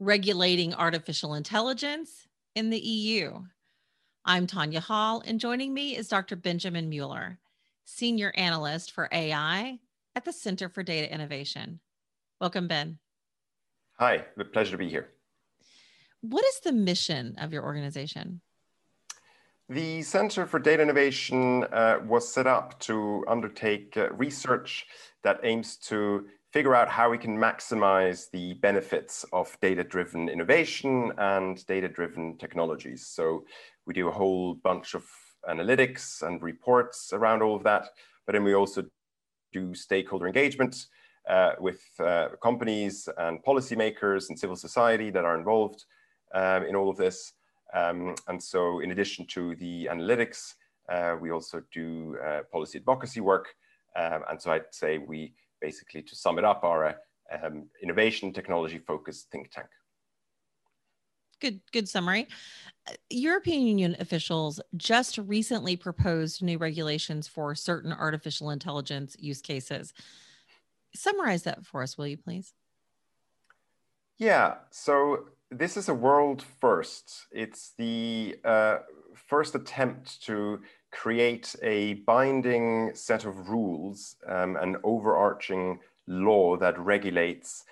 regulating artificial intelligence in the EU. I'm Tonya Hall, and joining me is Dr. Benjamin Mueller, Senior Analyst for AI at the Center for Data Innovation. Welcome, Ben. Hi, a pleasure to be here. What is the mission of your organization? The Center for Data Innovation uh, was set up to undertake uh, research that aims to figure out how we can maximize the benefits of data-driven innovation and data-driven technologies. So we do a whole bunch of analytics and reports around all of that, but then we also do stakeholder engagement uh, with uh, companies and policymakers and civil society that are involved um, in all of this. Um, and so in addition to the analytics, uh, we also do uh, policy advocacy work. Um, and so I'd say we basically, to sum it up, are a um, innovation technology focused think tank. Good, good summary. European Union officials just recently proposed new regulations for certain artificial intelligence use cases. Summarize that for us, will you please? Yeah, so this is a world first. It's the uh, first attempt to create a binding set of rules, um, an overarching law that regulates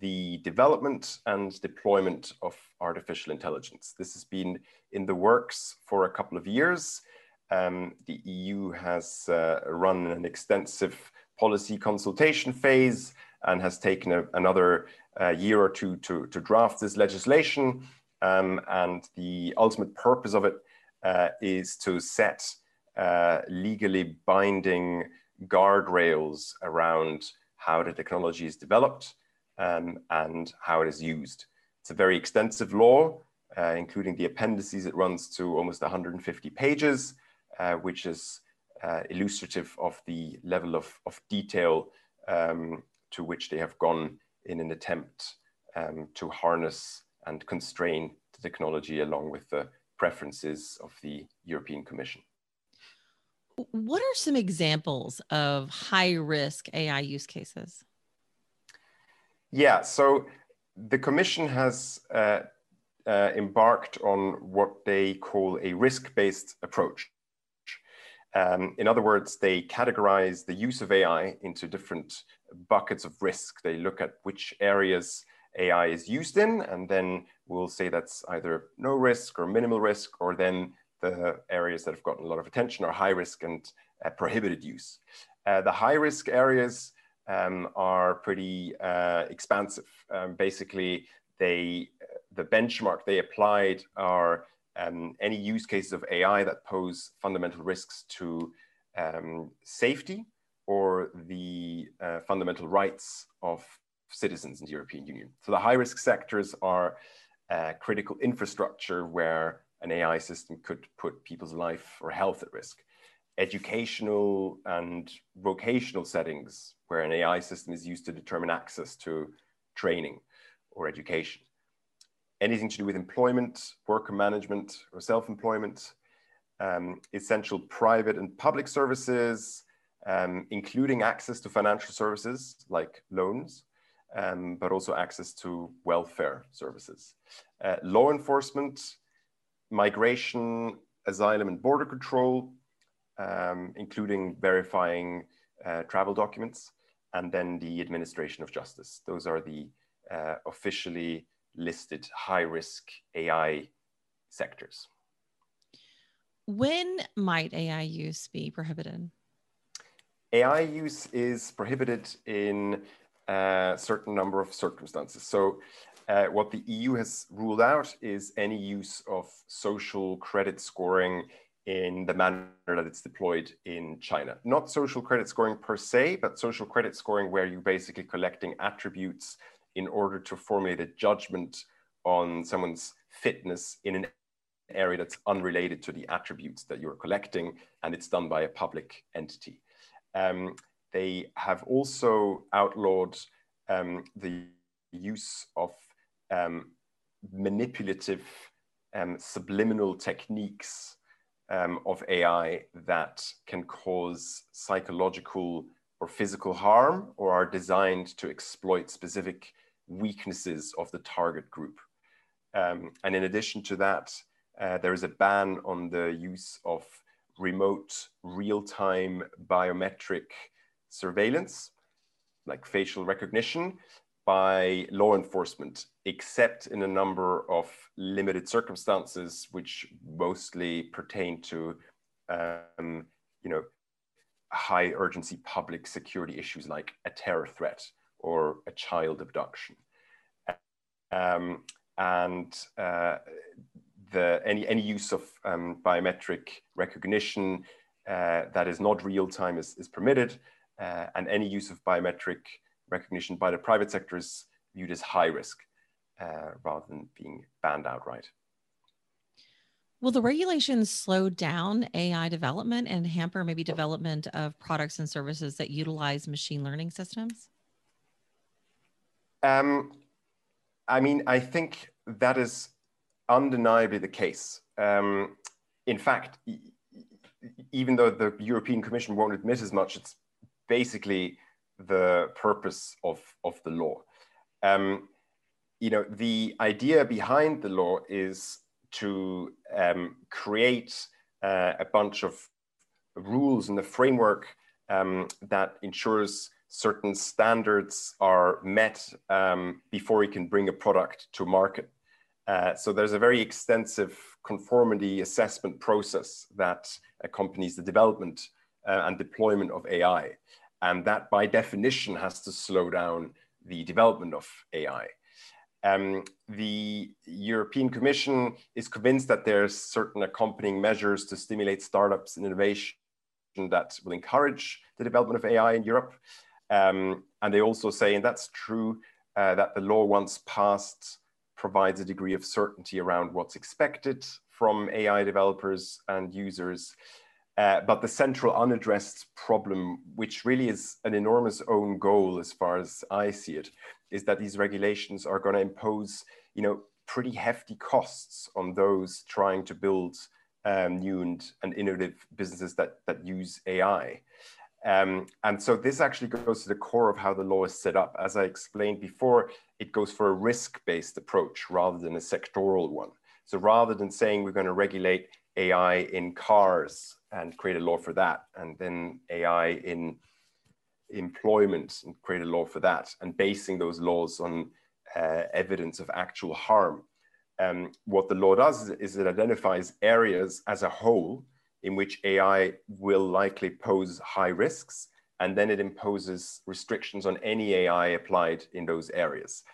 the development and deployment of artificial intelligence. This has been in the works for a couple of years. Um, the EU has uh, run an extensive policy consultation phase and has taken a, another uh, year or two to, to draft this legislation. Um, and the ultimate purpose of it uh, is to set uh, legally binding guardrails around how the technology is developed um, and how it is used. It's a very extensive law, uh, including the appendices. It runs to almost 150 pages, uh, which is uh, illustrative of the level of, of detail um, to which they have gone in an attempt um, to harness and constrain the technology along with the preferences of the European Commission. What are some examples of high risk AI use cases? Yeah, so the Commission has uh, uh, embarked on what they call a risk based approach. Um, in other words, they categorize the use of AI into different buckets of risk. They look at which areas AI is used in, and then we'll say that's either no risk or minimal risk, or then the areas that have gotten a lot of attention are high risk and uh, prohibited use. Uh, the high risk areas um, are pretty uh, expansive. Um, basically, they the benchmark they applied are um, any use cases of AI that pose fundamental risks to um, safety or the uh, fundamental rights of citizens in the European Union. So the high risk sectors are uh, critical infrastructure where an AI system could put people's life or health at risk. Educational and vocational settings where an AI system is used to determine access to training or education anything to do with employment, worker management, or self-employment, um, essential private and public services, um, including access to financial services like loans, um, but also access to welfare services. Uh, law enforcement, migration, asylum and border control, um, including verifying uh, travel documents, and then the administration of justice. Those are the uh, officially listed high risk AI sectors. When might AI use be prohibited? AI use is prohibited in a certain number of circumstances. So, uh, what the EU has ruled out is any use of social credit scoring in the manner that it's deployed in China. Not social credit scoring per se, but social credit scoring where you're basically collecting attributes in order to formulate a judgment on someone's fitness in an area that's unrelated to the attributes that you're collecting, and it's done by a public entity. Um, they have also outlawed um, the use of um, manipulative um, subliminal techniques um, of AI that can cause psychological or physical harm or are designed to exploit specific weaknesses of the target group. Um, and in addition to that, uh, there is a ban on the use of remote real-time biometric surveillance, like facial recognition, by law enforcement, except in a number of limited circumstances, which mostly pertain to, um, you know, high urgency public security issues like a terror threat or a child abduction. Um, and uh, the, any, any use of um, biometric recognition uh, that is not real time is, is permitted, uh, and any use of biometric recognition by the private sector is viewed as high risk uh, rather than being banned outright. Will the regulations slow down AI development and hamper maybe development of products and services that utilize machine learning systems? Um, I mean, I think that is undeniably the case. Um, in fact, even though the European Commission won't admit as much, it's basically the purpose of, of the law. Um, you know, the idea behind the law is to um, create uh, a bunch of rules and the framework um, that ensures certain standards are met um, before you can bring a product to market. Uh, so there's a very extensive conformity assessment process that accompanies the development uh, and deployment of AI. And that by definition has to slow down the development of AI. Um, the European Commission is convinced that there's certain accompanying measures to stimulate startups and innovation that will encourage the development of AI in Europe. Um, and they also say, and that's true, uh, that the law once passed provides a degree of certainty around what's expected from AI developers and users. Uh, but the central unaddressed problem, which really is an enormous own goal as far as I see it, is that these regulations are going to impose, you know, pretty hefty costs on those trying to build um, new and, and, innovative businesses that, that use AI. Um, and so this actually goes to the core of how the law is set up. As I explained before, it goes for a risk-based approach rather than a sectoral one. So rather than saying we're going to regulate AI in cars and create a law for that, and then AI in employment and create a law for that, and basing those laws on uh, evidence of actual harm. Um, what the law does is, it identifies areas as a whole in which AI will likely pose high risks, and then it imposes restrictions on any AI applied in those areas,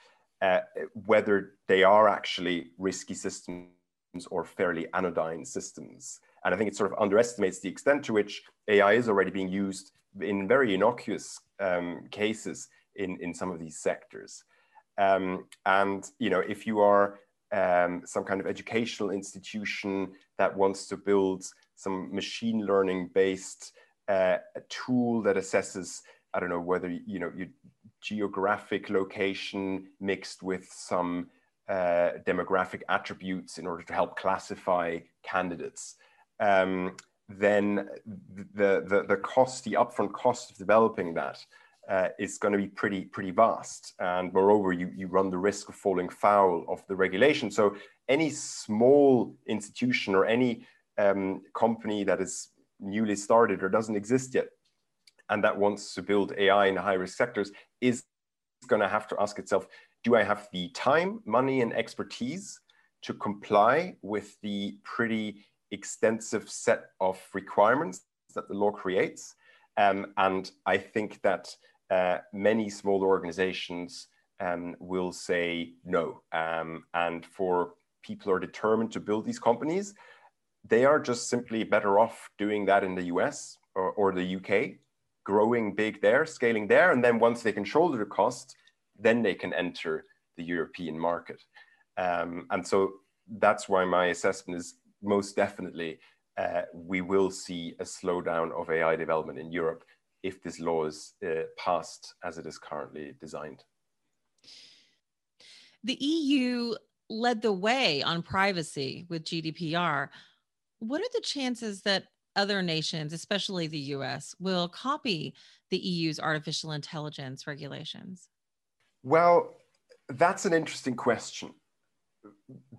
uh, whether they are actually risky systems or fairly anodyne systems. And I think it sort of underestimates the extent to which AI is already being used in very innocuous um, cases in, in some of these sectors. Um, and, you know, if you are um, some kind of educational institution that wants to build some machine learning based uh, tool that assesses, I don't know, whether, you know, your geographic location mixed with some uh, demographic attributes in order to help classify candidates um, then the, the, the cost, the upfront cost of developing that uh, is going to be pretty pretty vast. And moreover, you, you run the risk of falling foul of the regulation. So any small institution or any um, company that is newly started or doesn't exist yet and that wants to build AI in high risk sectors is going to have to ask itself, do I have the time, money, and expertise to comply with the pretty extensive set of requirements that the law creates. Um, and I think that uh, many small organizations um, will say no. Um, and for people who are determined to build these companies, they are just simply better off doing that in the US or, or the UK, growing big there, scaling there. And then once they can shoulder the cost, then they can enter the European market. Um, and so that's why my assessment is most definitely uh, we will see a slowdown of AI development in Europe if this law is uh, passed as it is currently designed. The EU led the way on privacy with GDPR. What are the chances that other nations, especially the US, will copy the EU's artificial intelligence regulations? Well, that's an interesting question.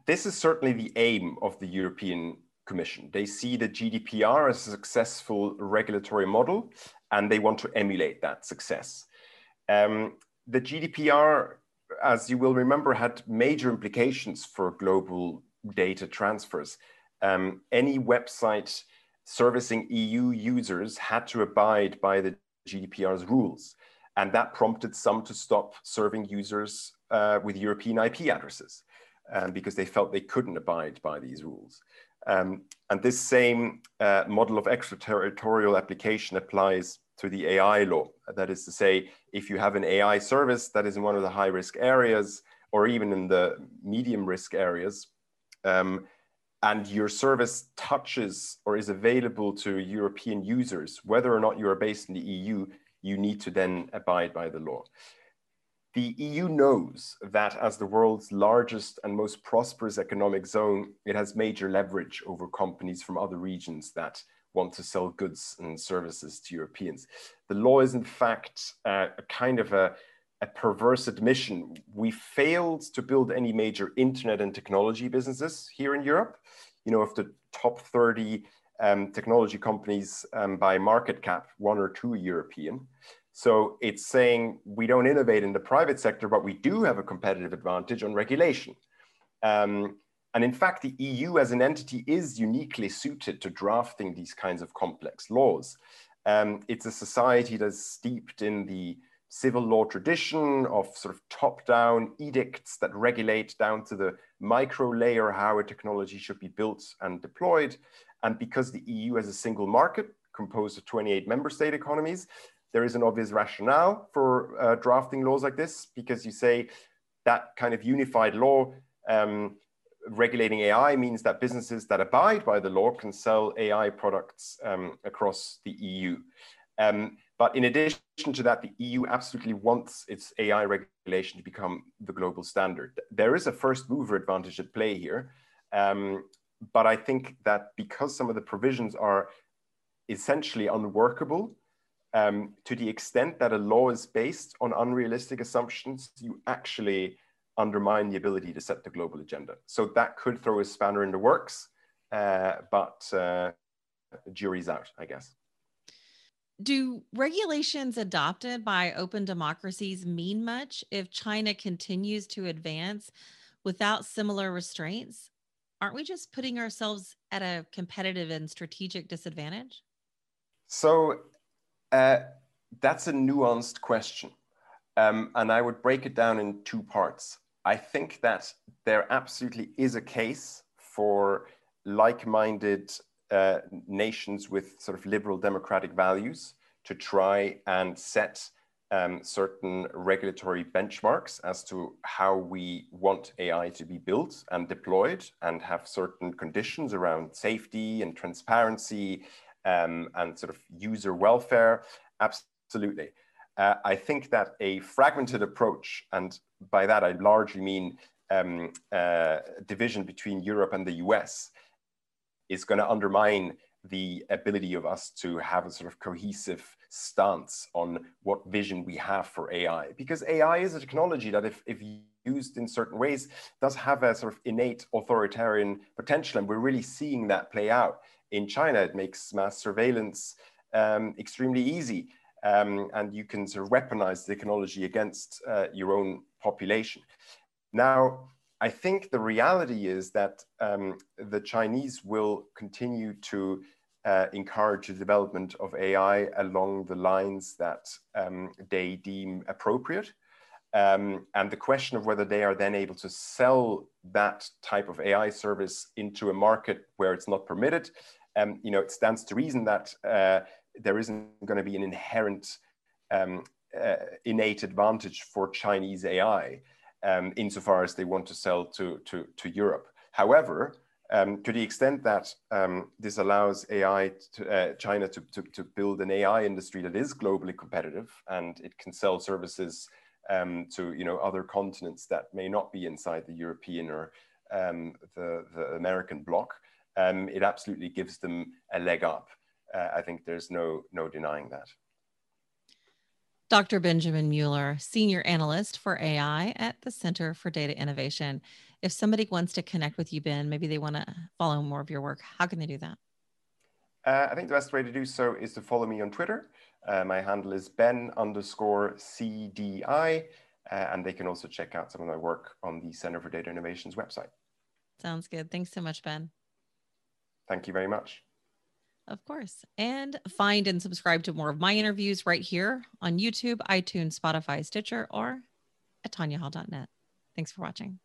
This is certainly the aim of the European Commission. They see the GDPR as a successful regulatory model and they want to emulate that success. Um, the GDPR, as you will remember, had major implications for global data transfers. Um, any website servicing EU users had to abide by the GDPR's rules. And that prompted some to stop serving users uh, with European IP addresses um, because they felt they couldn't abide by these rules. Um, and this same uh, model of extraterritorial application applies to the AI law. That is to say, if you have an AI service that is in one of the high risk areas or even in the medium risk areas, um, and your service touches or is available to European users, whether or not you are based in the EU, you need to then abide by the law. The EU knows that as the world's largest and most prosperous economic zone, it has major leverage over companies from other regions that want to sell goods and services to Europeans. The law is, in fact, uh, a kind of a, a perverse admission. We failed to build any major internet and technology businesses here in Europe. You know, of the top 30 um, technology companies um, by market cap, one or two European. So it's saying we don't innovate in the private sector, but we do have a competitive advantage on regulation. Um, and in fact, the EU as an entity is uniquely suited to drafting these kinds of complex laws. Um, it's a society that's steeped in the civil law tradition of sort of top-down edicts that regulate down to the micro layer how a technology should be built and deployed. And because the EU has a single market composed of 28 member state economies, there is an obvious rationale for uh, drafting laws like this because you say that kind of unified law um, regulating AI means that businesses that abide by the law can sell AI products um, across the EU. Um, but in addition to that, the EU absolutely wants its AI regulation to become the global standard. There is a first mover advantage at play here. Um, but I think that because some of the provisions are essentially unworkable, um, to the extent that a law is based on unrealistic assumptions, you actually undermine the ability to set the global agenda. So that could throw a spanner in the works, uh, but uh, jury's out, I guess. Do regulations adopted by open democracies mean much if China continues to advance without similar restraints? Aren't we just putting ourselves at a competitive and strategic disadvantage? So uh, that's a nuanced question. Um, and I would break it down in two parts. I think that there absolutely is a case for like minded uh, nations with sort of liberal democratic values to try and set um, certain regulatory benchmarks as to how we want AI to be built and deployed and have certain conditions around safety and transparency um, and sort of user welfare. Absolutely. Uh, I think that a fragmented approach, and by that I largely mean um, uh, division between Europe and the US, is going to undermine the ability of us to have a sort of cohesive stance on what vision we have for AI. Because AI is a technology that, if, if used in certain ways, does have a sort of innate authoritarian potential. And we're really seeing that play out. In China, it makes mass surveillance um, extremely easy um, and you can sort of weaponize the technology against uh, your own population. Now, I think the reality is that um, the Chinese will continue to uh, encourage the development of AI along the lines that um, they deem appropriate. Um, and the question of whether they are then able to sell that type of AI service into a market where it's not permitted, um, you know, it stands to reason that uh, there isn't going to be an inherent um, uh, innate advantage for Chinese AI um, insofar as they want to sell to, to, to Europe. However, um, to the extent that um, this allows AI to, uh, China to, to, to, build an AI industry that is globally competitive and it can sell services um, to you know other continents that may not be inside the European or um, the, the American bloc, um, it absolutely gives them a leg up uh, I think there's no no denying that. Dr. Benjamin Mueller, Senior Analyst for AI at the Center for Data Innovation. If somebody wants to connect with you, Ben, maybe they want to follow more of your work, how can they do that? Uh, I think the best way to do so is to follow me on Twitter. Uh, my handle is Ben underscore CDI, uh, and they can also check out some of my work on the Center for Data Innovation's website. Sounds good. Thanks so much, Ben. Thank you very much. Of course. And find and subscribe to more of my interviews right here on YouTube, iTunes, Spotify, Stitcher, or at tonyahall.net. Thanks for watching.